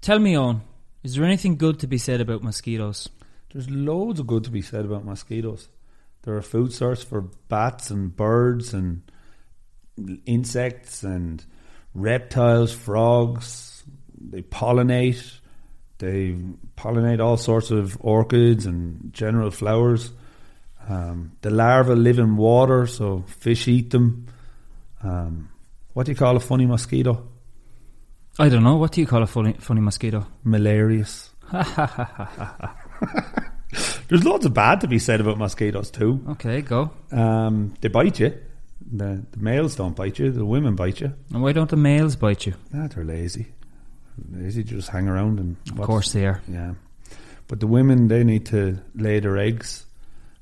Tell me, Eoin, is there anything good to be said about mosquitoes? There's loads of good to be said about mosquitoes. They're a food source for bats and birds and insects and reptiles, frogs. They pollinate. They pollinate all sorts of orchids and general flowers. Um, the larvae live in water, so fish eat them. Um, what do you call a funny mosquito? I don't know. What do you call a funny, funny mosquito? Malarious. There's loads of bad to be said about mosquitoes too. Okay, go. Um, they bite you. The, the males don't bite you. The women bite you. And why don't the males bite you? Ah, they're lazy. Lazy to just hang around and. Of course they are. Yeah, but the women they need to lay their eggs.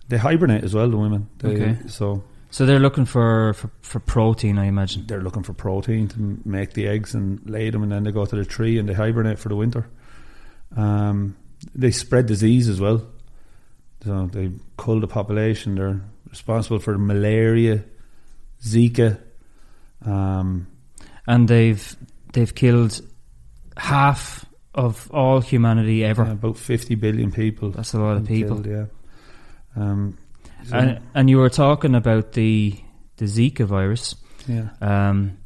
They hibernate as well. The women. They, Okay. So So they're looking for, for, for protein, I imagine. they're looking for protein to make the eggs and lay them, and then they go to the tree and they hibernate for the winter. Um, they spread disease as well. So they cull the population. They're responsible for malaria, Zika. Um, And they've they've killed half of all humanity ever. yeah, about fifty billion people. That's a lot of people. killed, yeah. Um, so- And, and you were talking about the the Zika virus. yeah. Um,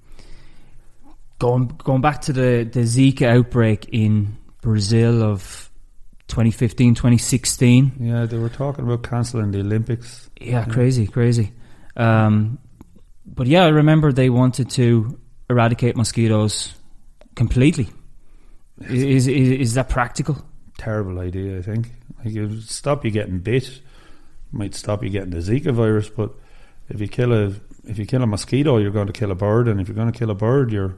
going going back to the, the Zika outbreak in Brazil of 2015, 2016. Yeah, they were talking about cancelling the Olympics. Yeah, crazy, crazy. Um, but yeah, I remember they wanted to eradicate mosquitoes completely. Is, is is that practical? Terrible idea, I think. Like stop you getting bit, might stop you getting the Zika virus, but if you kill a if you kill a mosquito, you're going to kill a bird, and if you're going to kill a bird, you're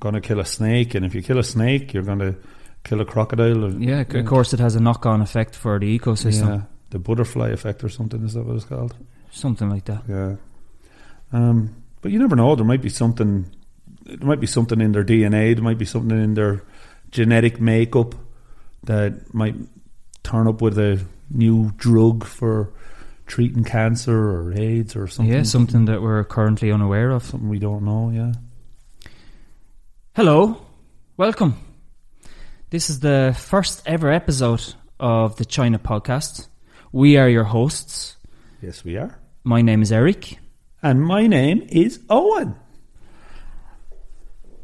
going to kill a snake, and if you kill a snake, you're going to kill a crocodile. And, Yeah, of course, it has a knock-on effect for the ecosystem, yeah, the butterfly effect or something is that what it's called? something like that. Yeah. Um, but you never know. There might be something. There might be something in their DNA. There might be something in their genetic makeup that might turn up with a new drug for treating cancer or AIDS or something. Yeah, something that we're currently unaware of. something we don't know. Yeah. Hello, welcome. This is the first ever episode of the China podcast. We are your hosts. Yes, we are. My name is Eric, And my name is Eoin.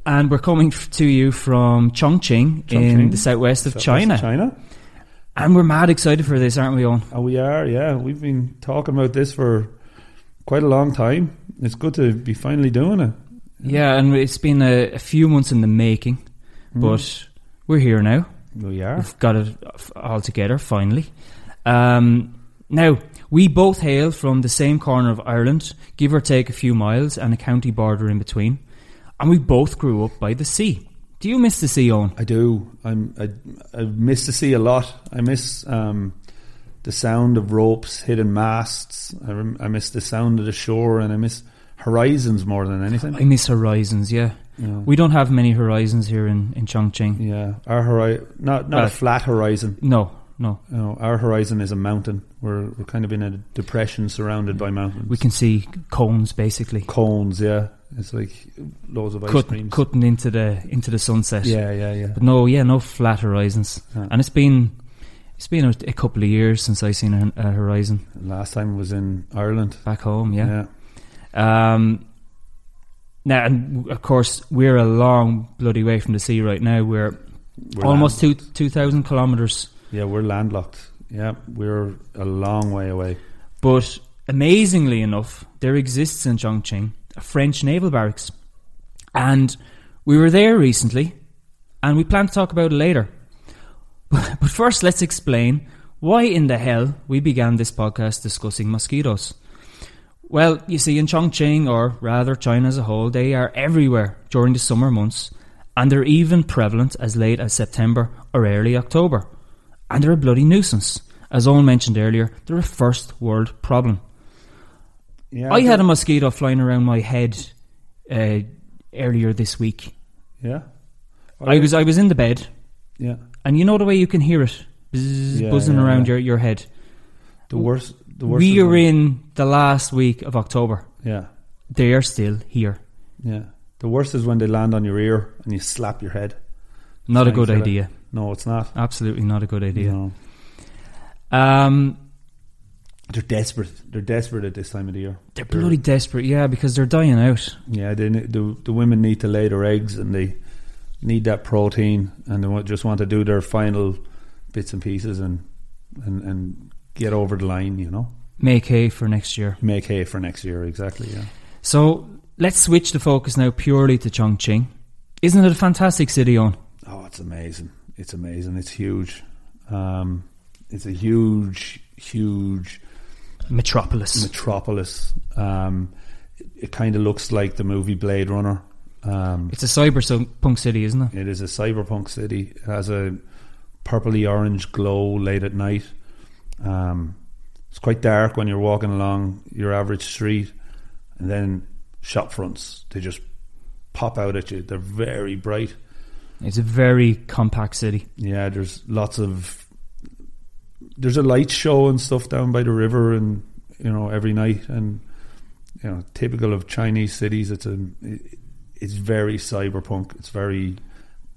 and we're coming to you from Chongqing, in the southwest of Southwest China. China. And we're mad excited for this, aren't we, Eoin? Oh, we are. Yeah, we've been talking about this for quite a long time. It's good to be finally doing it. Yeah, and it's been a, a few months in the making, Mm. but we're here now. We are. We've got it all together finally. Um, now, we both hail from the same corner of Ireland, give or take a few miles, and a county border in between. And we both grew up by the sea. Do you miss the sea, Eoin? I do. I'm. I, I miss the sea a lot. I miss um, the sound of ropes hitting masts. I, rem- I miss the sound of the shore, and I miss horizons more than anything. I miss horizons, yeah. Yeah. We don't have many horizons here in, in Chongqing. yeah, our horizon, not not Well- a flat horizon. No, no. You know, our horizon is a mountain. We're we're kind of in a depression surrounded by mountains. We can see cones basically cones. Yeah, it's like loads of ice cut, creams. cutting into the into the sunset. Yeah, yeah, yeah. But no, yeah, no flat horizons. Yeah. And it's been it's been a, a couple of years since I've seen a, a horizon Last time was in Ireland. back home. Yeah. yeah. Um. Now, and of course, we're a long bloody way from the sea right now. We're, We're almost two two thousand kilometers. Yeah, we're landlocked. Yeah, we're a long way away. But amazingly enough, there exists in Chongqing a French naval barracks, and we were there recently, and we plan to talk about it later. But first, let's explain why in the hell we began this podcast discussing mosquitoes. Well, you see, in Chongqing, or rather China as a whole, they are everywhere during the summer months, and they're even prevalent as late as September or early October. And they're a bloody nuisance. As Eoin mentioned earlier, they're a first world problem. Yeah, I had a mosquito flying around my head uh, earlier this week. Yeah, I was I was in the bed, yeah. and you know the way you can hear it bzz, Yeah, buzzing yeah, around your, your head. The worst. The worst. We are in the last week of October. Yeah, They are still here. yeah. The worst is when they land on your ear and you slap your head. Not a good idea. No, it's not. Absolutely not a good idea. No. Um, They're desperate. They're desperate at this time of the year. they're bloody desperate, yeah, because they're dying out. Yeah, they, the the women need to lay their eggs and they need that protein and they just want to do their final bits and pieces and and, and get over the line. You know, Make hay for next year. make hay for next year. Exactly. Yeah. So let's switch the focus now purely to Chongqing. Isn't it a fantastic city, Eoin? Oh, it's amazing. It's amazing. It's huge. Um, it's a huge, huge Metropolis. metropolis. Um, it it kind of looks like the movie Blade Runner. Um, It's a cyberpunk city, isn't it? It is a cyberpunk city. It has a purpley orange glow late at night. Um, it's quite dark when you're walking along your average street, and then shop fronts they just pop out at you. They're very bright. It's a very compact city. Yeah, there's lots of there's a light show and stuff down by the river, and you know every night, and you know typical of Chinese cities. It's a it's very cyberpunk. It's very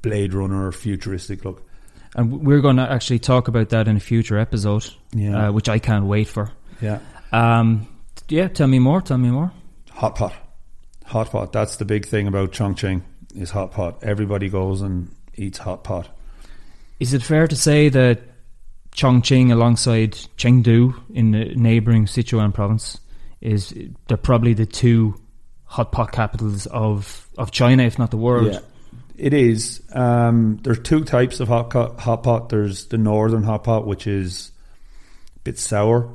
Blade Runner futuristic look. And we're going to actually talk about that in a future episode, Yeah. uh, which I can't wait for. Yeah. Um, yeah, tell me more. Tell me more. Hot pot. Hot pot. That's the big thing about Chongqing is hot pot. Everybody goes and eats hot pot. Is it fair to say that Chongqing, alongside Chengdu in the neighboring Sichuan province, is they're probably the two hot pot capitals of, of China, if not the world? Yeah. It is. Um, there's two types of hot, co- hot pot. There's the northern hot pot, which is a bit sour,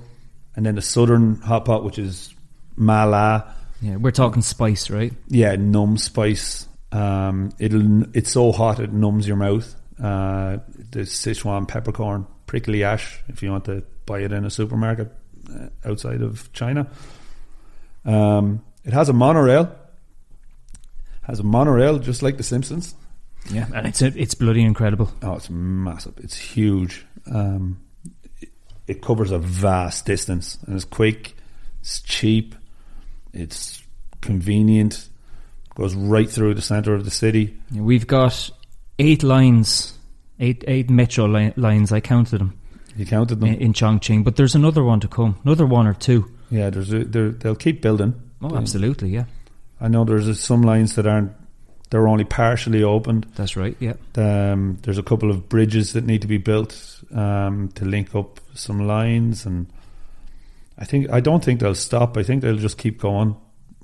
and then the southern hot pot, which is mala. Yeah, we're talking spice, right? Yeah, numb spice. Um, it'll it's so hot it numbs your mouth. Uh, the Sichuan peppercorn, prickly ash. If you want to buy it in a supermarket uh, outside of China, um, it has a monorail. Has a monorail just like The Simpsons. Yeah, and it's it's bloody incredible. Oh, it's massive. It's huge. Um, it, it covers a vast distance and it's quick. It's cheap. It's convenient. Goes right through the center of the city. We've got eight lines, eight eight metro li- lines. I counted them You counted them. in, in Chongqing, but there's another one to come, another one or two. Yeah, there's a, they'll keep building. Oh, They- absolutely, yeah, I know there's a, some lines that aren't. They're only partially opened. that's right. Yeah, Um, there's a couple of bridges that need to be built um, to link up some lines, and I think I don't think they'll stop. I think they'll just keep going.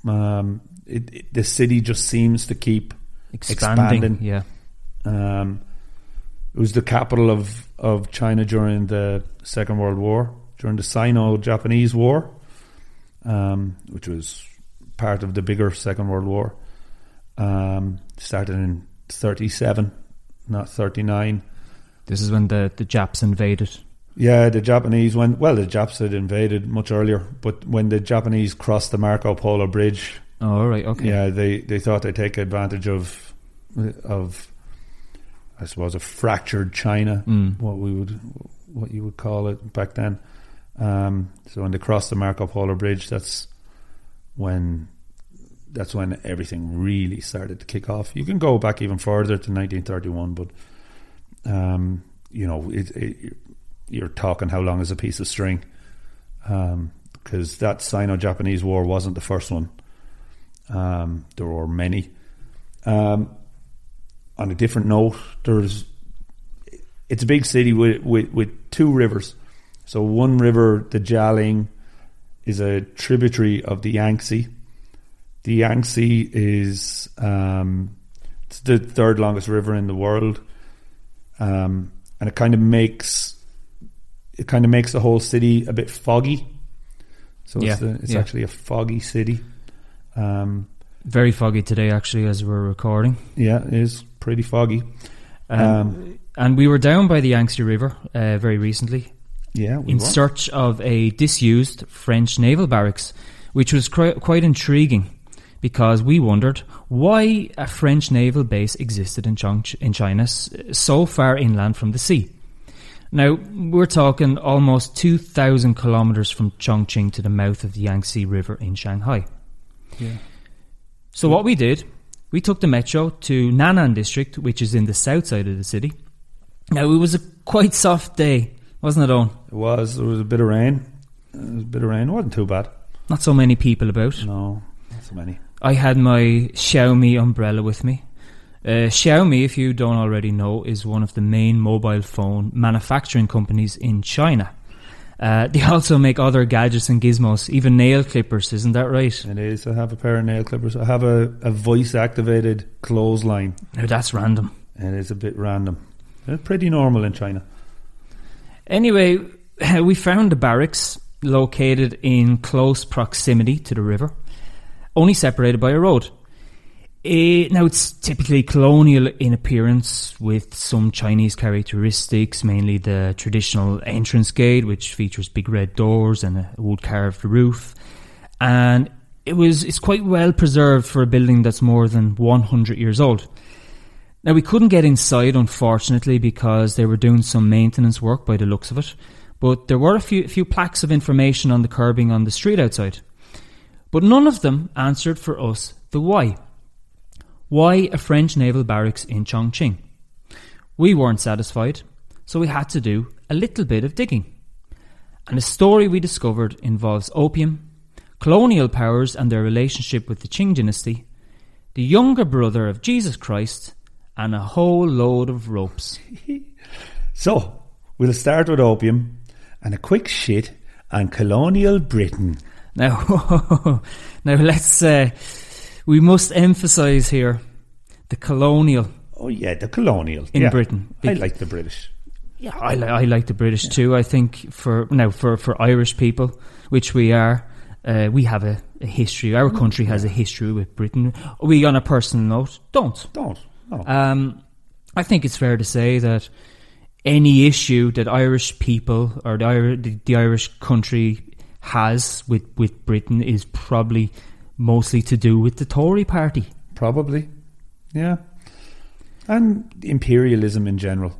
Um, it, it, the city just seems to keep. expanding. Expanding. Yeah, Um, it was the capital of of China during the Second World War, during the Sino-Japanese War, um, which was part of the bigger Second World War. Um, started in thirty-seven, not thirty-nine. this is when the the Japs invaded. Yeah, the Japanese went. Well, the Japs had invaded much earlier, but when the Japanese crossed the Marco Polo Bridge, Oh, all right, okay. yeah, they, they thought they'd take advantage of of I suppose a fractured China, Mm. what we would what you would call it back then. Um, so when they crossed the Marco Polo Bridge, that's when that's when everything really started to kick off. You can go back even further to 1931, but um, you know it, it, you're talking how long is a piece of string? Because that Sino-Japanese War wasn't the first one. Um, there are many. Um, on a different note, there's it's a big city with, with, with two rivers. So one river, the Jialing, is a tributary of the Yangtze. The Yangtze is um, it's the third longest river in the world, um, and it kind of makes it kind of makes the whole city a bit foggy. So it's, Yeah, a, it's yeah. actually a foggy city. Um, Very foggy today, actually, as we're recording. yeah, it is pretty foggy. Um, Um, and we were down by the Yangtze River uh, very recently Yeah, we in were. search of a disused French naval barracks, which was cri- quite intriguing because we wondered why a French naval base existed in, Chong- in China so far inland from the sea. Now, we're talking almost 2,000 kilometers from Chongqing to the mouth of the Yangtze River in Shanghai. Yeah. So, what we did, we took the metro to Nanan district, which is in the south side of the city. Now, it was a quite soft day, wasn't it, Eoin? It was. There was a bit of rain. There was a bit of rain. It wasn't too bad. Not so many people about. No, not so many. I had my Xiaomi umbrella with me. Uh, Xiaomi, if you don't already know, is one of the main mobile phone manufacturing companies in China. Uh, they also make other gadgets and gizmos, even nail clippers, isn't that right? It is. I have a pair of nail clippers. I have a, a voice activated clothesline. Now that's random. It is a bit random. It's pretty normal in China. Anyway, we found the barracks located in close proximity to the river, only separated by a road. Eh, now, it's typically colonial in appearance with some Chinese characteristics, mainly the traditional entrance gate, which features big red doors and a wood carved roof. And it was it's quite well preserved for a building that's more than 100 years old. Now, we couldn't get inside, unfortunately, because they were doing some maintenance work by the looks of it, but there were a few, a few plaques of information on the curbing on the street outside. But none of them answered for us the why. Why a French naval barracks in Chongqing? We weren't satisfied, so we had to do a little bit of digging. And the story we discovered involves opium, colonial powers and their relationship with the Qing dynasty, the younger brother of Jesus Christ, and a whole load of ropes. So, we'll start with opium and a quick shit on colonial Britain. Now, now let's. Uh, we must emphasise here the colonial Oh, yeah, the colonial. in yeah. Britain. I like the British. Yeah, I, li- I like the British too. I think for now for, for Irish people, which we are, uh, we have a, a history. Our country has a history with Britain. We, on a personal note, don't. Don't. No. Um, I think it's fair to say that any issue that Irish people or the, the, the Irish country has with, with Britain is probably mostly to do with the Tory party. Probably. Yeah. And imperialism in general.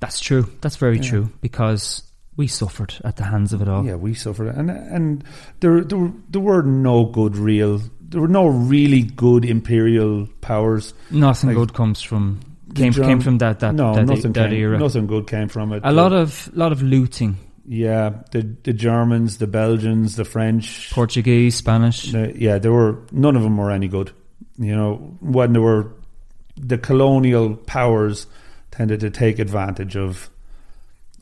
That's true. That's very Yeah. true because we suffered at the hands of it all. Yeah, we suffered, and and there there were, there were no good real. There were no really good imperial powers. Nothing Like, good comes from came came from that that no, that, nothing that came, era. Nothing good came from it. A lot of lot of looting, yeah, the the Germans, the Belgians, the French. Portuguese, Spanish. yeah, there were none of them were any good. You know, when there were the colonial powers tended to take advantage of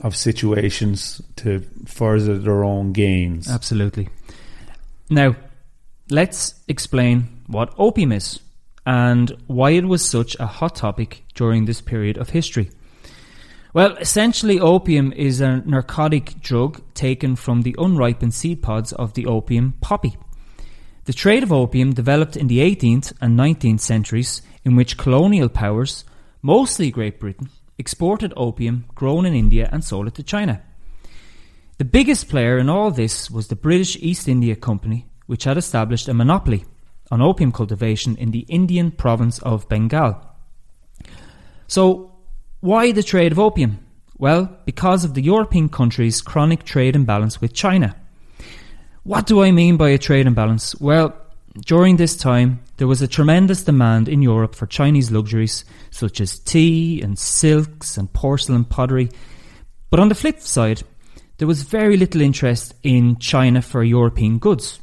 of situations to further their own gains. Absolutely. Now, let's explain what opium is and why it was such a hot topic during this period of history. Well, essentially, opium is a narcotic drug taken from the unripened seed pods of the opium poppy. The trade of opium developed in the 18th and 19th centuries, in which colonial powers, mostly Great Britain, exported opium grown in India and sold it to China. The biggest player in all this was the British East India Company, which had established a monopoly on opium cultivation in the Indian province of Bengal. So, why the trade of opium? Well, because of the European countries' chronic trade imbalance with China. What do I mean by a trade imbalance? Well, during this time, there was a tremendous demand in Europe for Chinese luxuries such as tea and silks and porcelain pottery. But on the flip side, there was very little interest in China for European goods.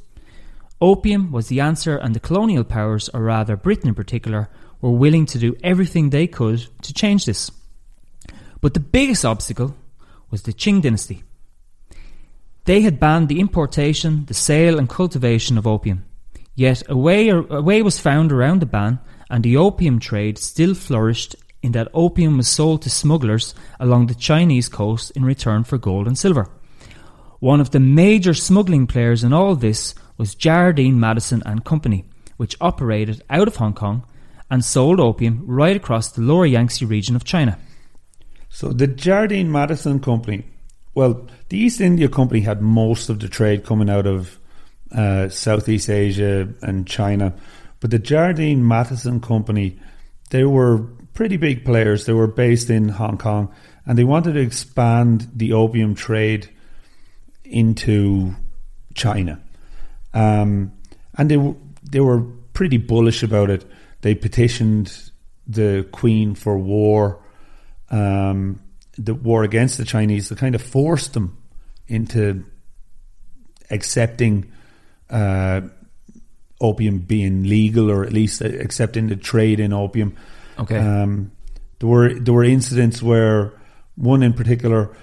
Opium was the answer, and the colonial powers, or rather Britain in particular, were willing to do everything they could to change this. But the biggest obstacle was the Qing dynasty. They had banned the importation, the sale, and cultivation of opium. Yet a way, a way was found around the ban, and the opium trade still flourished in that opium was sold to smugglers along the Chinese coast in return for gold and silver. One of the major smuggling players in all this was Jardine Matheson and Company, which operated out of Hong Kong and sold opium right across the lower Yangtze region of China. So the Jardine Matheson Company, well, the East India Company had most of the trade coming out of uh, Southeast Asia and China, but the Jardine Matheson Company, they were pretty big players. They were based in Hong Kong, and they wanted to expand the opium trade into China, um, and they they were pretty bullish about it. They petitioned the Queen for war, um, the war against the Chinese. They kind of forced them into accepting uh, opium being legal, or at least accepting the trade in opium. Okay. Um, there were there were incidents where one in particular,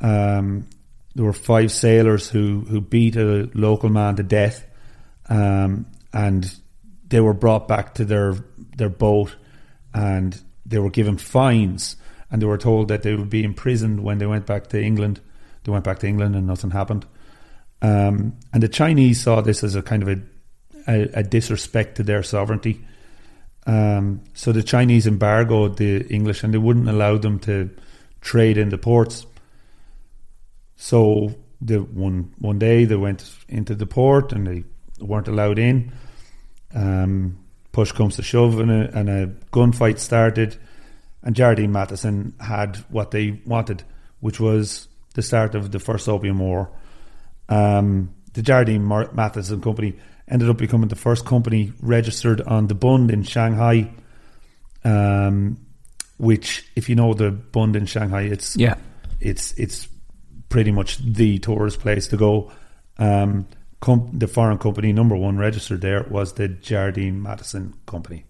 um, there were five sailors who who beat a local man to death, um, and they were brought back to their their boat, and they were given fines, and they were told that they would be imprisoned when they went back to England. They went back to England, and nothing happened. Um, and the Chinese saw this as a kind of a, a, a disrespect to their sovereignty. Um, so the Chinese embargoed the English, and they wouldn't allow them to trade in the ports. So the one one day they went into the port and they weren't allowed in. Um, push comes to shove, and a, and a gunfight started. And Jardine Matheson had what they wanted, which was the start of the first Opium War. Um, the Jardine Matheson Company ended up becoming the first company registered on the Bund in Shanghai. Um, which, if you know the Bund in Shanghai, it's Yeah. it's it's pretty much the tourist place to go. Um, com- the foreign company number one registered there was the Jardine Matheson Company.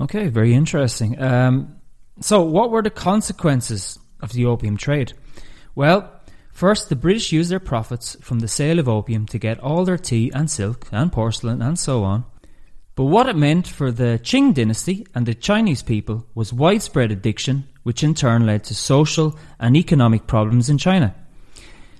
Okay, very interesting. Um, so, what were the consequences of the opium trade? Well, first, the British used their profits from the sale of opium to get all their tea and silk and porcelain and so on. But what it meant for the Qing dynasty and the Chinese people was widespread addiction, which in turn led to social and economic problems in China.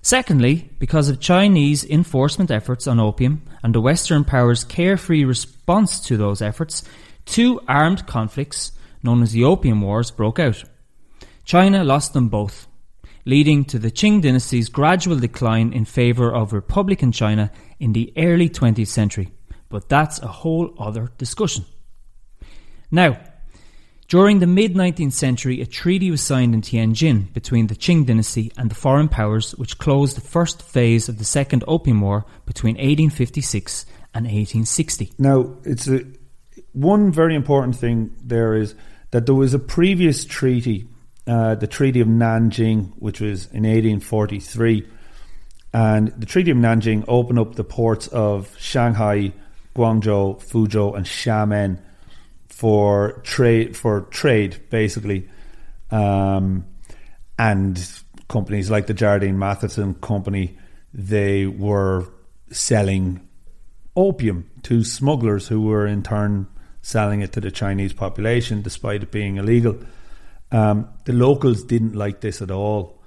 Secondly, because of Chinese enforcement efforts on opium and the Western powers' carefree response to those efforts, two armed conflicts, known as the Opium Wars, broke out. China lost them both, leading to the Qing dynasty's gradual decline in favour of Republican China in the early 20th century. But that's a whole other discussion. Now, during the mid 19th century, a treaty was signed in Tianjin between the Qing dynasty and the foreign powers, which closed the first phase of the Second Opium War between 1856 and 1860. Now, it's a, one very important thing there is that there was a previous treaty, uh, the Treaty of Nanjing, which was in 1843, and the Treaty of Nanjing opened up the ports of Shanghai, Guangzhou, Fuzhou, and Xiamen for trade for trade basically, um, and companies like the Jardine Matheson Company they were selling opium to smugglers who were in turn selling it to the Chinese population, despite it being illegal. Um, the locals didn't like this at all,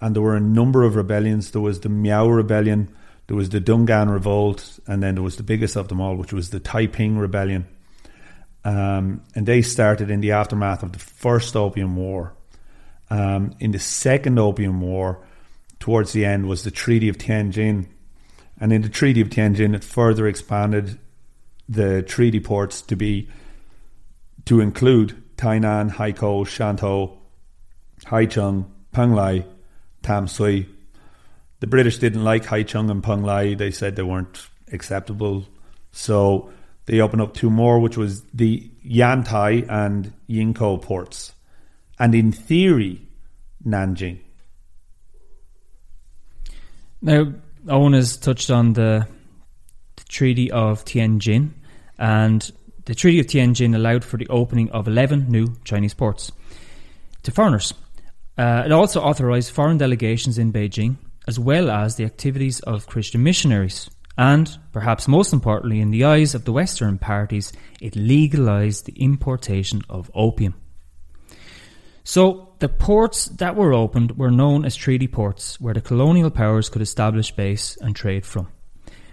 and there were a number of rebellions. There was the Miao Rebellion, there was the Dungan Revolt, and then there was the biggest of them all, which was the Taiping Rebellion. Um, and they started in the aftermath of the first Opium War. Um, in the second Opium War, towards the end, was the Treaty of Tianjin. And in the Treaty of Tianjin, it further expanded the treaty ports to be to include Tainan, Haikou, Shantou, Haicheng, Penglai, Tamsui. The British didn't like Haicheng and Penglai. They said they weren't acceptable. So they opened up two more, which was the Yantai and Yingkou ports. And in theory, Nanjing. Now, Eoin has touched on the, the Treaty of Tianjin, and the Treaty of Tianjin allowed for the opening of 11 new Chinese ports to foreigners. Uh, it also authorized foreign delegations in Beijing, as well as the activities of Christian missionaries. And, perhaps most importantly, in the eyes of the Western parties, it legalized the importation of opium. So, the ports that were opened were known as treaty ports, where the colonial powers could establish base and trade from.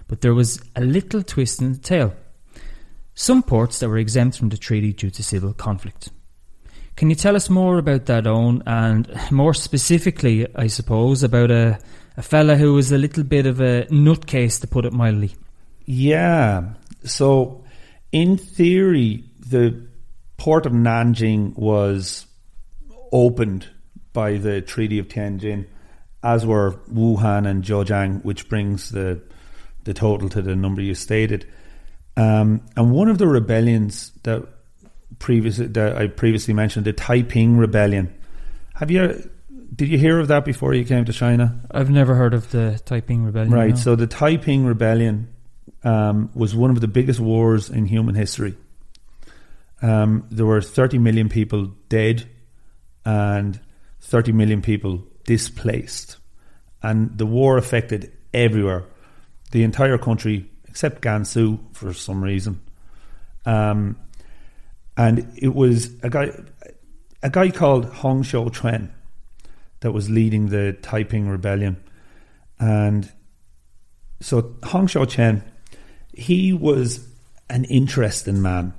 But there was a little twist in the tale. Some ports that were exempt from the treaty due to civil conflict. Can you tell us more about that, Eoin, and more specifically, I suppose, about a, a fella who was a little bit of a nutcase, to put it mildly? Yeah. So, in theory, the port of Nanjing was opened by the Treaty of Tianjin, as were Wuhan and Zhejiang, which brings the the total to the number you stated. Um, and one of the rebellions that previous that I previously mentioned, the Taiping Rebellion. Have you did you hear of that before you came to China? I've never heard of the Taiping Rebellion. Right. no. So the Taiping Rebellion um, was one of the biggest wars in human history. Um, there were 30 million people dead and 30 million people displaced. And the war affected everywhere, the entire country except Gansu for some reason. Um, and it was a guy, a guy called Hong Xiuquan that was leading the Taiping Rebellion. And so Hong Xiuquan, he was an interesting man.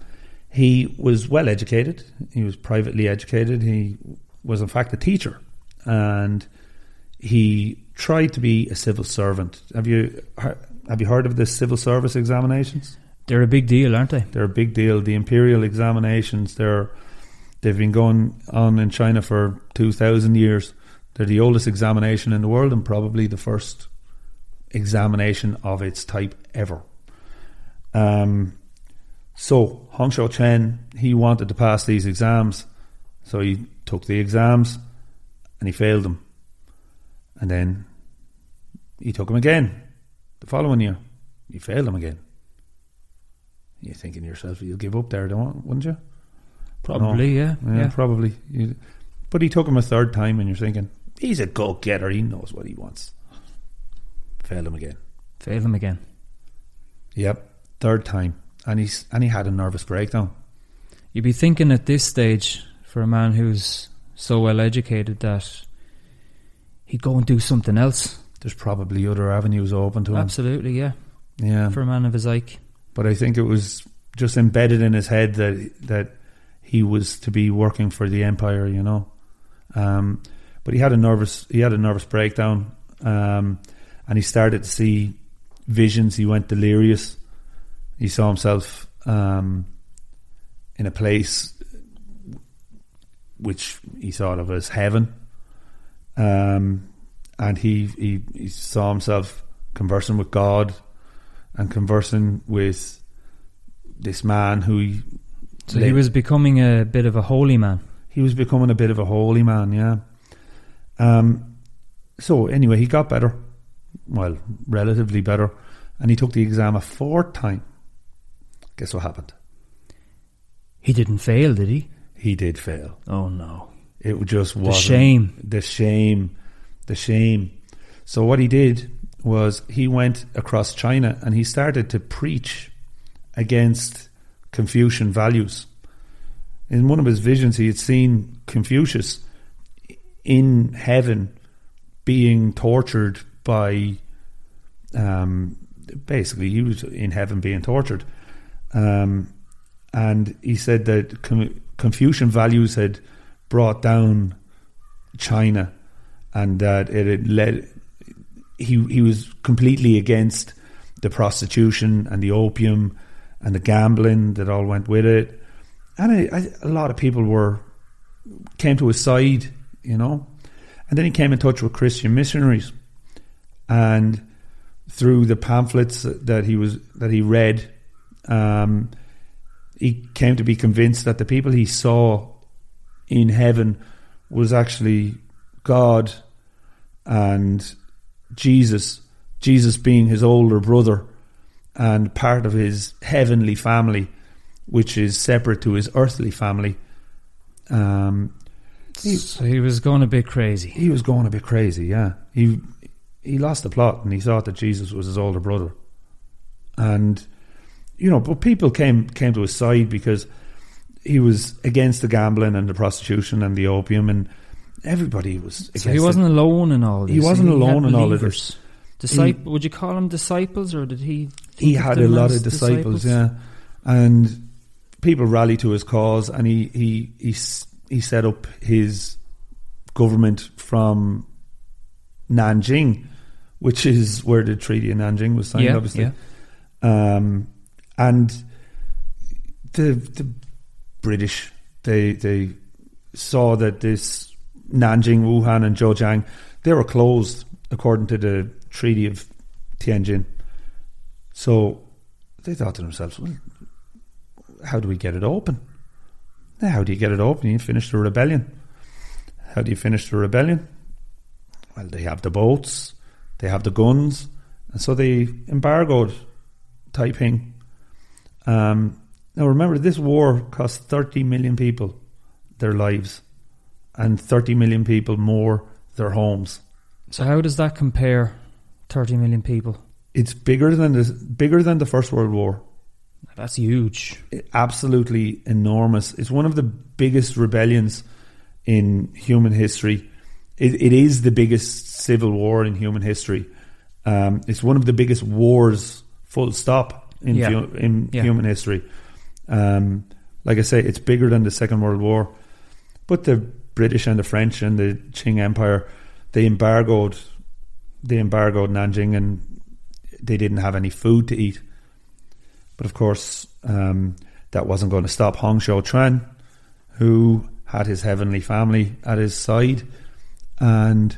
He was well educated. He was privately educated. He was, in fact, a teacher, and he tried to be a civil servant. Have you have you heard of the civil service examinations? They're a big deal, aren't they? They're a big deal. The imperial examinations. They're they've been going on in China for two thousand years. They're the oldest examination in the world and probably the first examination of its type ever. Um, so Hong Xiuquan, he wanted to pass these exams, so he took the exams and he failed them, and then he took them again the following year. you failed them again. You're thinking to yourself, you'll give up there, don't wouldn't you? Probably, yeah, Yeah, yeah. probably. You- But he took him a third time, and you're thinking, he's a go getter. He knows what he wants. Fail him again. Fail them again. Yep, third time, and he's and he had a nervous breakdown. You'd be thinking at this stage, for a man who's so well educated, that he'd go and do something else. There's probably other avenues open to him. Absolutely, yeah. Yeah, For a man of his like. but I think it was just embedded in his head that that he was to be working for the empire. You know, um, but he had a nervous he had a nervous breakdown, um, and he started to see visions. He went delirious. He saw himself um, in a place which he thought of as heaven, um, and he, he he saw himself conversing with God and conversing with this man who he So he was becoming a bit of a holy man. he was becoming a bit of a holy man, yeah. Um, so anyway, he got better, well, relatively better, and he took the exam a fourth time. Guess what happened? He didn't fail, did he? He did fail. Oh no. It just was The shame. the shame, the shame. So what he did was he went across China and he started to preach against Confucian values. In one of his visions, he had seen Confucius in heaven being tortured by, um, basically, he was in heaven being tortured. Um, and he said that Con- Confucian values had brought down China and that it led. He he was completely against the prostitution and the opium and the gambling that all went with it, and I, I, a lot of people were came to his side, you know, and then he came in touch with Christian missionaries, and through the pamphlets that he was that he read, um, he came to be convinced that the people he saw in heaven was actually God and Jesus, Jesus being his older brother and part of his heavenly family, which is separate to his earthly family. Um, He- So he was going a bit crazy. he was going a bit crazy, yeah. He he lost the plot and he thought that Jesus was his older brother. And you know, but people came came to his side because he was against the gambling and the prostitution and the opium and everybody was against So he wasn't alone in all this. He wasn't had alone in all of believers. Discip- would you call him disciples, or did he? he had a lot of disciples, yeah, and people rallied to his cause, and he he he he set up his government from Nanjing, which is where the Treaty of Nanjing was signed, Yeah, obviously, yeah. um, and the the British they they saw that this Nanjing, Wuhan, and Zhejiang they were closed according to the Treaty of Tianjin. So they thought to themselves, well, how do we get it open? How do you get it open? You finish the rebellion. How do you finish the rebellion? Well, they have the boats, they have the guns, and so they embargoed Taiping. Um, now, remember, this war cost 30 million people their lives and 30 million people more their homes. So how does that compare? Thirty million people. It's bigger than the bigger than the First World War. That's huge. Absolutely enormous. It's one of the biggest rebellions in human history. It, it is the biggest civil war in human history. Um, it's one of the biggest wars, full stop, in Yeah. hu- in Yeah. human history. Um, like I say, it's bigger than the Second World War. But the British and the French and the Qing Empire, they embargoed, they embargoed Nanjing, and they didn't have any food to eat. But of course, um, that wasn't going to stop Hong Chuan, who had his heavenly family at his side and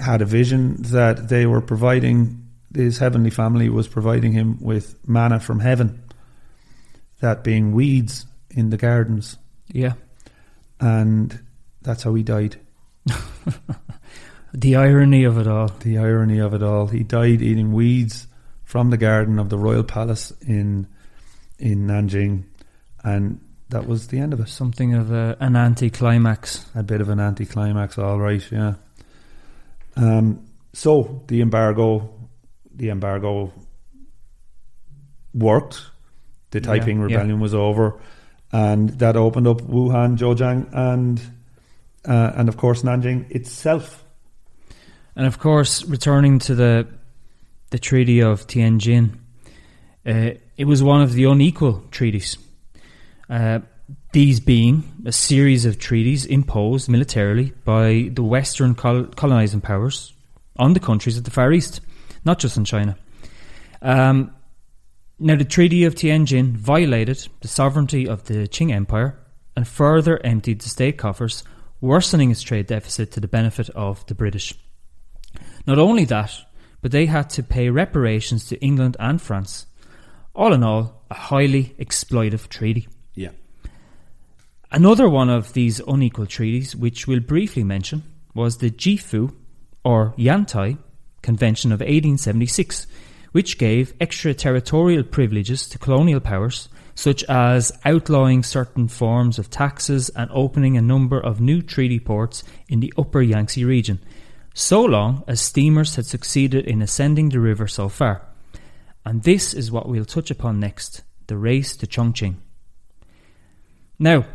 had a vision that they were providing, his heavenly family was providing him with manna from heaven, that being weeds in the gardens. Yeah. And that's how he died. The irony of it all. The irony of it all. He died eating weeds from the garden of the royal palace in in Nanjing, and that was the end of it. Something of a, an anticlimax. A bit of an anticlimax, all right, yeah. Um, so the embargo, the embargo worked. The Taiping yeah. rebellion was over, and that opened up Wuhan, Zhejiang, and uh, and of course Nanjing itself. And of course, returning to the the Treaty of Tianjin, uh, it was one of the unequal treaties. Uh, these being a series of treaties imposed militarily by the Western col- colonizing powers on the countries of the Far East, not just in China. Um, now, the Treaty of Tianjin violated the sovereignty of the Qing Empire and further emptied the state coffers, worsening its trade deficit to the benefit of the British. Not only that, but they had to pay reparations to England and France. All in all, a highly exploitive treaty. Yeah. Another one of these unequal treaties, which we'll briefly mention, was the Jifu, or Yantai, Convention of 1876, which gave extraterritorial privileges to colonial powers, such as outlawing certain forms of taxes and opening a number of new treaty ports in the upper Yangtze region, so long as steamers had succeeded in ascending the river so far. And this is what we'll touch upon next the race to Chongqing. Now,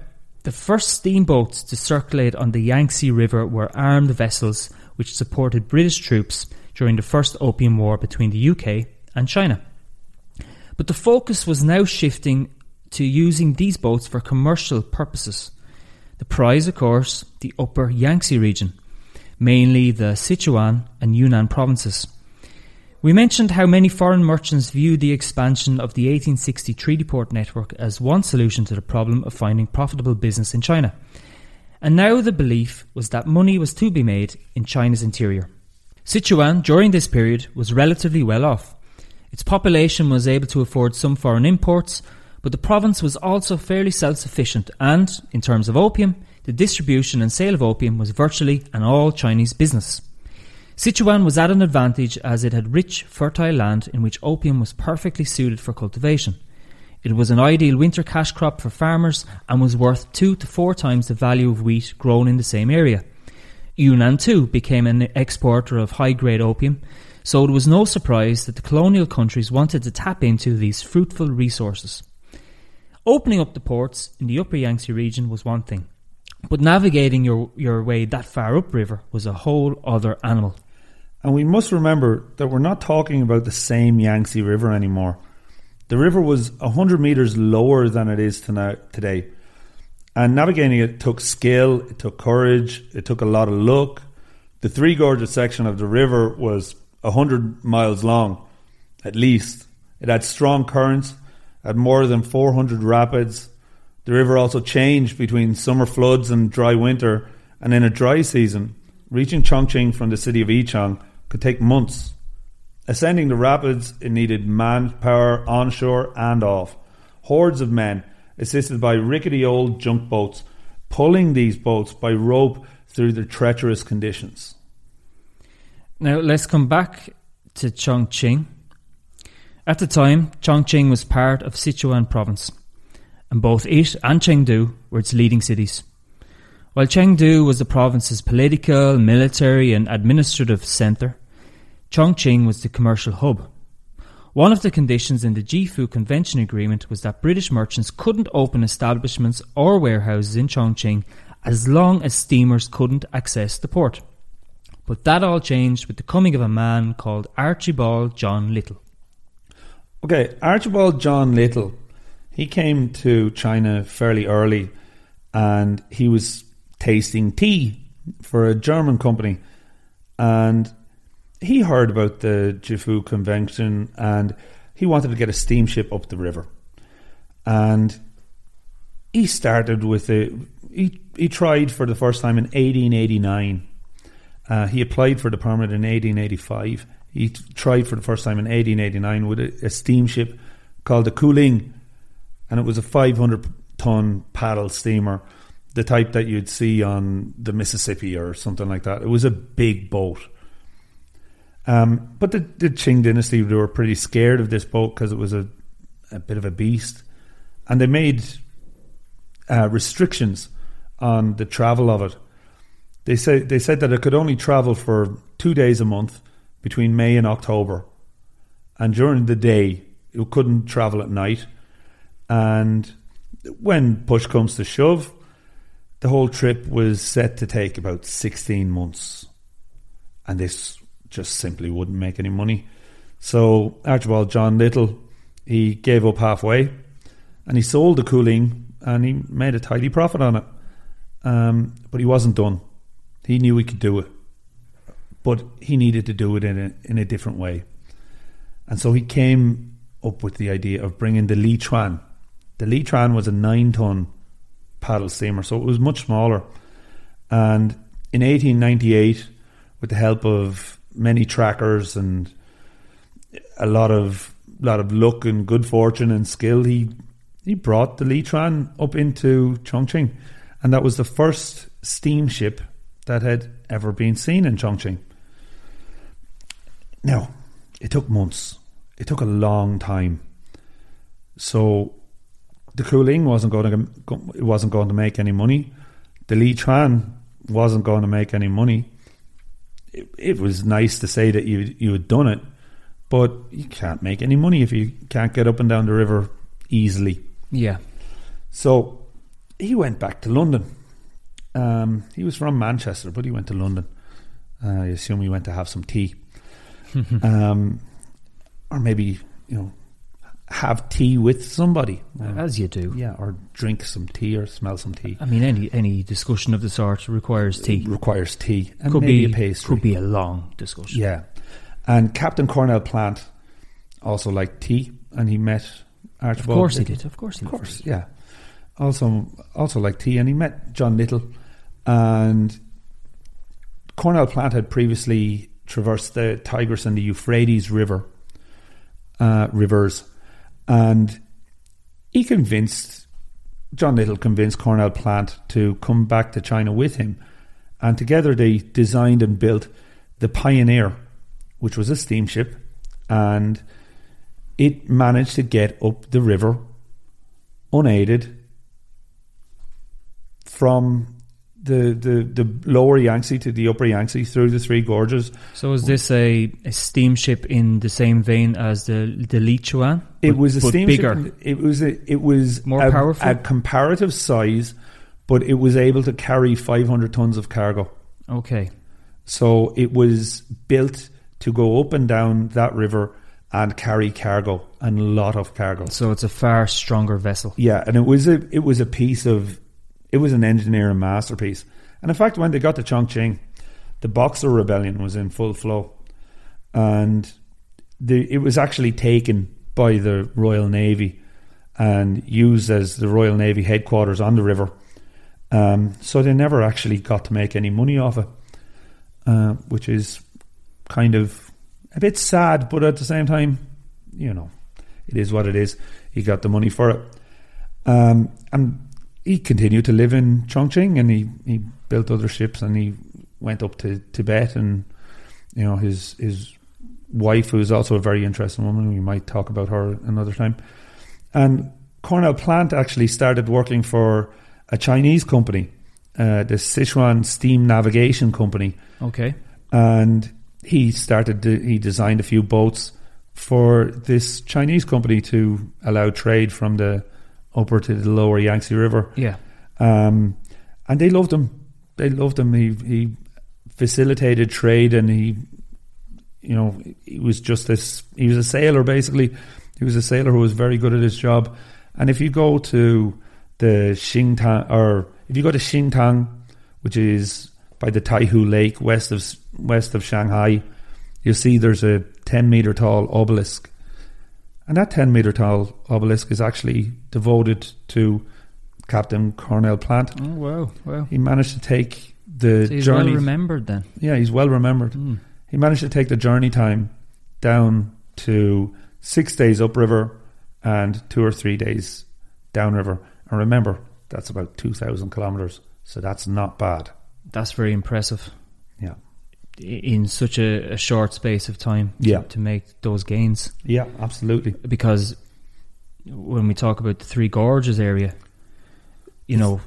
the first steamboats to circulate on the Yangtze River were armed vessels which supported British troops during the First Opium War between the UK and China. But the focus was now shifting to using these boats for commercial purposes. The prize, of course, the upper Yangtze region, mainly the Sichuan and Yunnan provinces. We mentioned how many foreign merchants viewed the expansion of the 1860 treaty port network as one solution to the problem of finding profitable business in China. And now the belief was that money was to be made in China's interior. Sichuan, during this period, was relatively well off. Its population was able to afford some foreign imports, but the province was also fairly self sufficient, and, in terms of opium, the distribution and sale of opium was virtually an all Chinese business. Sichuan was at an advantage as it had rich, fertile land in which opium was perfectly suited for cultivation. It was an ideal winter cash crop for farmers and was worth two to four times the value of wheat grown in the same area. Yunnan too became an exporter of high grade opium, so it was no surprise that the colonial countries wanted to tap into these fruitful resources. Opening up the ports in the upper Yangtze region was one thing, but navigating your, your way that far upriver was a whole other animal. And we must remember that we're not talking about the same Yangtze River anymore. The river was 100 metres lower than it is tonight, today. And navigating it took skill, it took courage, it took a lot of luck. The Three Gorges section of the river was 100 miles long, at least. It had strong currents, had more than 400 rapids. The river also changed between summer floods and dry winter, and in a dry season, reaching Chongqing from the city of Yichang could take months. Ascending the rapids, it needed manpower onshore and off. Hordes of men, assisted by rickety old junk boats, pulling these boats by rope through the treacherous conditions. Now let's come back to Chongqing. At the time, Chongqing was part of Sichuan province, and both it and Chengdu were its leading cities. While Chengdu was the province's political, military, and administrative centre, Chongqing was the commercial hub. One of the conditions in the Chefoo Convention Agreement was that British merchants couldn't open establishments or warehouses in Chongqing as long as steamers couldn't access the port. But that all changed with the coming of a man called Archibald John Little. Okay, Archibald John Little, he came to China fairly early and he was tasting tea for a German company. And he heard about the Chefoo Convention and he wanted to get a steamship up the river. And he started with a. He, he tried for the first time in 1889. Uh, he applied for the permit in 1885. He tried for the first time in 1889 with a, a steamship called the Kuling, and it was a 500 ton paddle steamer, the type that you'd see on the Mississippi or something like that. It was a big boat. Um, but the, the Qing dynasty they were pretty scared of this boat because it was a, a bit of a beast, and they made uh, restrictions on the travel of it. They said they said that it could only travel for two days a month between May and October, and during the day it couldn't travel at night. And when push comes to shove, the whole trip was set to take about sixteen months, and this just simply wouldn't make any money. So Archibald John Little he gave up halfway, and he sold the Kuling, and he made a tidy profit on it. Um, but he wasn't done. He knew he could do it, but he needed to do it in a in a different way. And so he came up with the idea of bringing the Li Chuan. The Li Chuan was a nine ton paddle steamer, so it was much smaller. And in 1898, with the help of many trackers and a lot of lot of luck and good fortune and skill, he he brought the Li Chuan up into Chongqing, and that was the first steamship that had ever been seen in Chongqing. Now, it took months. It took a long time. So, the Kuling wasn't going to it wasn't going to make any money. The Li Chuan wasn't going to make any money. It, it was nice to say that you you had done it, but you can't make any money if you can't get up and down the river easily. Yeah. So he went back to London. Um, he was from Manchester, but he went to London. Uh, I assume he went to have some tea, um, or maybe you know have tea with somebody. Uh, As you do. yeah, or drink some tea or smell some tea. I mean, any any discussion of the sort requires tea. It requires tea and could maybe be a pastry. could be a long discussion. Yeah, and Captain Cornell Plant also liked tea, and he met Of Archibald. course he did. Of course he Of course, yeah. Also, also like tea, and he met John Little, and Cornell Plant had previously traversed the Tigris and the Euphrates River, uh, rivers, and he convinced John Little convinced Cornell Plant to come back to China with him, and together they designed and built the Pioneer, which was a steamship, and it managed to get up the river unaided from the, the, the lower Yangtze to the upper Yangtze through the three gorges. So is this a, a steamship in the same vein as the the Li Chuan? It but- was a steamship. bigger. It was a, it was More a, powerful? a comparative size, but it was able to carry 500 tons of cargo. Okay. So it was built to go up and down that river and carry cargo and a lot of cargo. So it's a far stronger vessel. Yeah, and it was a it was a piece of it was an engineering masterpiece. And in fact, when they got to Chongqing, the Boxer Rebellion was in full flow, and the it was actually taken by the Royal Navy and used as the Royal Navy headquarters on the river. Um, so they never actually got to make any money off it, uh, which is kind of a bit sad, but at the same time, you know, it is what it is. He got the money for it. Um, and he continued to live in Chongqing and he, he built other ships and he went up to Tibet and, you know, his, his wife, who is also a very interesting woman, we might talk about her another time. And Cornell Plant actually started working for a Chinese company, uh, the Sichuan Steam Navigation Company. Okay. And he started, to, he designed a few boats for this Chinese company to allow trade from the upper to the lower Yangtze River. Yeah. Um, and they loved him. They loved him. He, he facilitated trade and he, you know, he was just this, he was a sailor basically. He was a sailor who was very good at his job. And if you go to the Xingtang, or if you go to Xingtang, which is by the Taihu Lake west of west of Shanghai, you'll see there's a 10 meter tall obelisk. And that 10 meter tall obelisk is actually devoted to Captain Cornell Plant. Oh, wow. Wow. He managed to take the So he's journey. well remembered then. yeah, he's well remembered. Mm. He managed to take the journey time down to six days upriver and two or three days downriver. And remember, that's about 2,000 kilometres, so that's not bad. That's very impressive in such a, a short space of time to, Yeah. to make those gains. Yeah, absolutely. Because when we talk about the Three Gorges area, you know,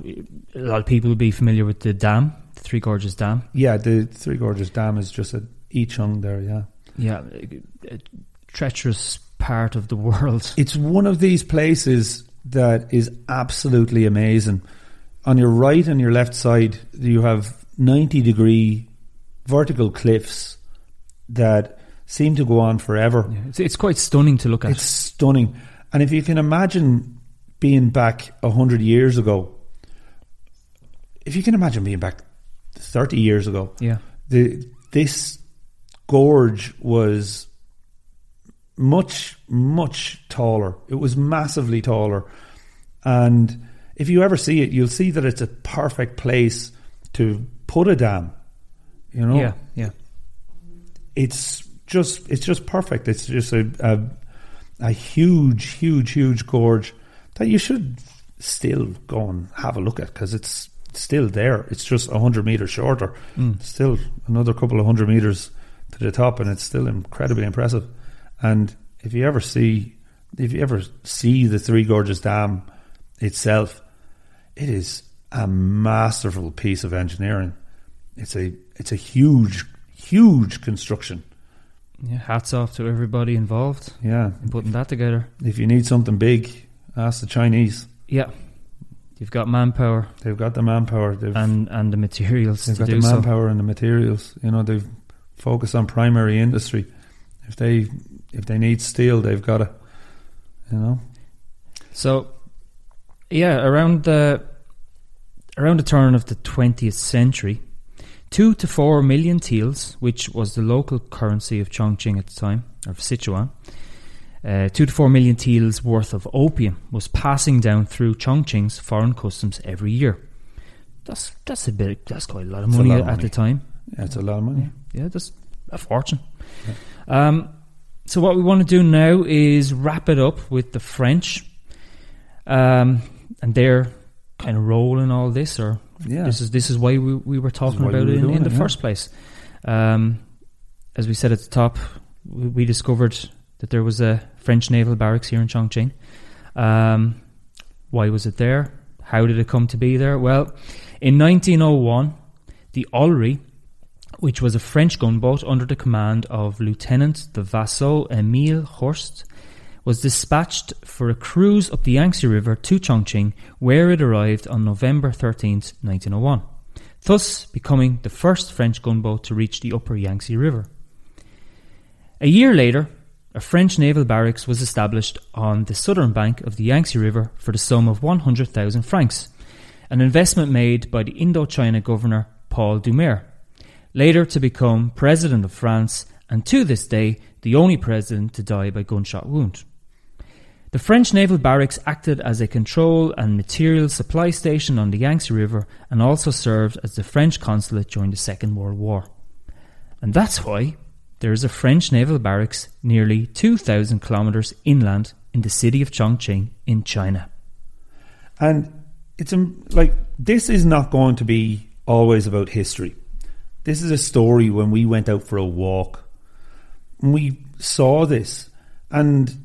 a lot of people will be familiar with the dam, the Three Gorges Dam. Yeah, the Three Gorges Dam is just a Yichang there, yeah. Yeah, a, a treacherous part of the world. It's one of these places that is absolutely amazing. On your right and your left side, you have 90 degree vertical cliffs that seem to go on forever. Yeah, it's, it's quite stunning to look at. It's stunning. And if you can imagine being back 100 years ago, if you can imagine being back 30 years ago, yeah, the this gorge was much much taller it was massively taller and if you ever see it you'll see that it's a perfect place to put a dam you know yeah, yeah. it's just it's just perfect it's just a a, a huge huge huge gorge that you should still go and have a look at because it's still there it's just 100 meters shorter Mm. still another couple of hundred meters to the top, and it's still incredibly impressive. And if you ever see, if you ever see the Three Gorges Dam itself, it is a masterful piece of engineering. It's a it's a huge, huge construction. Yeah, hats off to everybody involved Yeah, in putting that together. if you need something big, ask the Chinese. Yeah, you've got manpower They've got the manpower. They've and and the materials They've got the so. manpower and the materials. You know, they've focused on primary industry. If they if they need steel, they've got it. You know, So, yeah, around the around the turn of the twentieth century, two to four million taels, which was the local currency of Chongqing at the time, of Sichuan, uh, two to four million taels worth of opium was passing down through Chongqing's foreign customs every year. That's that's a bit. That's quite a lot of money lot at of money. the time. yeah, it's a lot of money. Yeah, that's a fortune. Um, so what we want to do now is wrap it up with the French, um, and they're kind of rolling all this, or Yeah, this is this is why we, we were talking about we it in, in the it, yeah. first place. Um, as we said at the top, we, we discovered that there was a French naval barracks here in Chongqing. Um, why was it there? How did it come to be there? Well, in 1901, the Olry, which was a French gunboat under the command of Lieutenant de Vaisseau Emile Hourst, was dispatched for a cruise up the Yangtze River to Chongqing, where it arrived on November 13th, 1901, thus becoming the first French gunboat to reach the upper Yangtze River. A year later, a French naval barracks was established on the southern bank of the Yangtze River for the sum of 100,000 francs, an investment made by the Indochina governor Paul Doumer, later to become president of France and to this day the only president to die by gunshot wound. The French naval barracks acted as a control and material supply station on the Yangtze River and also served as the French consulate during the Second World War. And that's why there is a French naval barracks nearly 2,000 kilometers inland in the city of Chongqing in China. And it's um, like this is not going to be always about history. This is a story when we went out for a walk. And we saw this and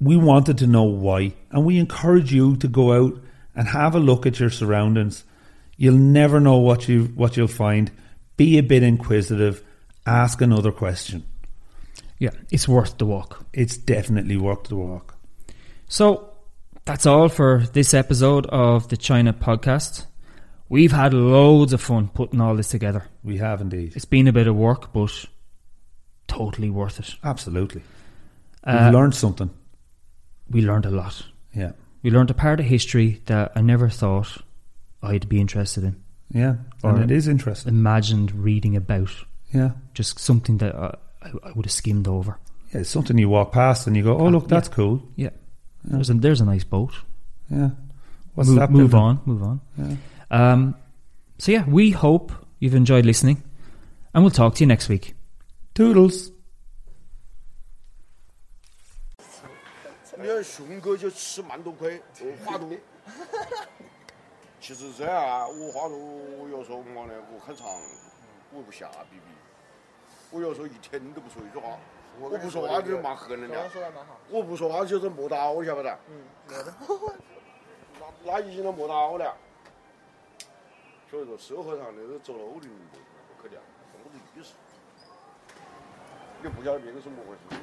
we wanted to know why. And we encourage you to go out and have a look at your surroundings. You'll never know what you what you'll find. Be a bit inquisitive. Ask another question. Yeah, it's worth the walk. It's definitely worth the walk. So that's all for this episode of the China podcast. We've had loads of fun putting all this together. We have indeed. It's been a bit of work, but totally worth it. Absolutely. Uh, We've learned something. We learned a lot. Yeah. We learned a part of history that I never thought I'd be interested in. Yeah. And it is interesting. Imagined reading about Yeah. just something that I, I, would have skimmed over. Yeah, it's something you walk past and you go, oh, look, that's yeah. cool. Yeah, there's a there's a nice boat. Yeah. What's move, that? move building? on, move on. Yeah. Um, so yeah, we hope you've enjoyed listening, and we'll talk to you next week. Toodles. 你看熊哥就吃蛮多亏，我话多。其实这样啊，我话多，我有时候我呢，我很长，我不瞎逼逼。我有时候一天都不说一句话，我不说话就蛮狠人的。说的蛮好，我不说话就是磨刀我，晓不得？嗯。那那已经都磨刀了。所以说，社会上那个走漏的人不可的，没得意思。你不晓得别个是么回事。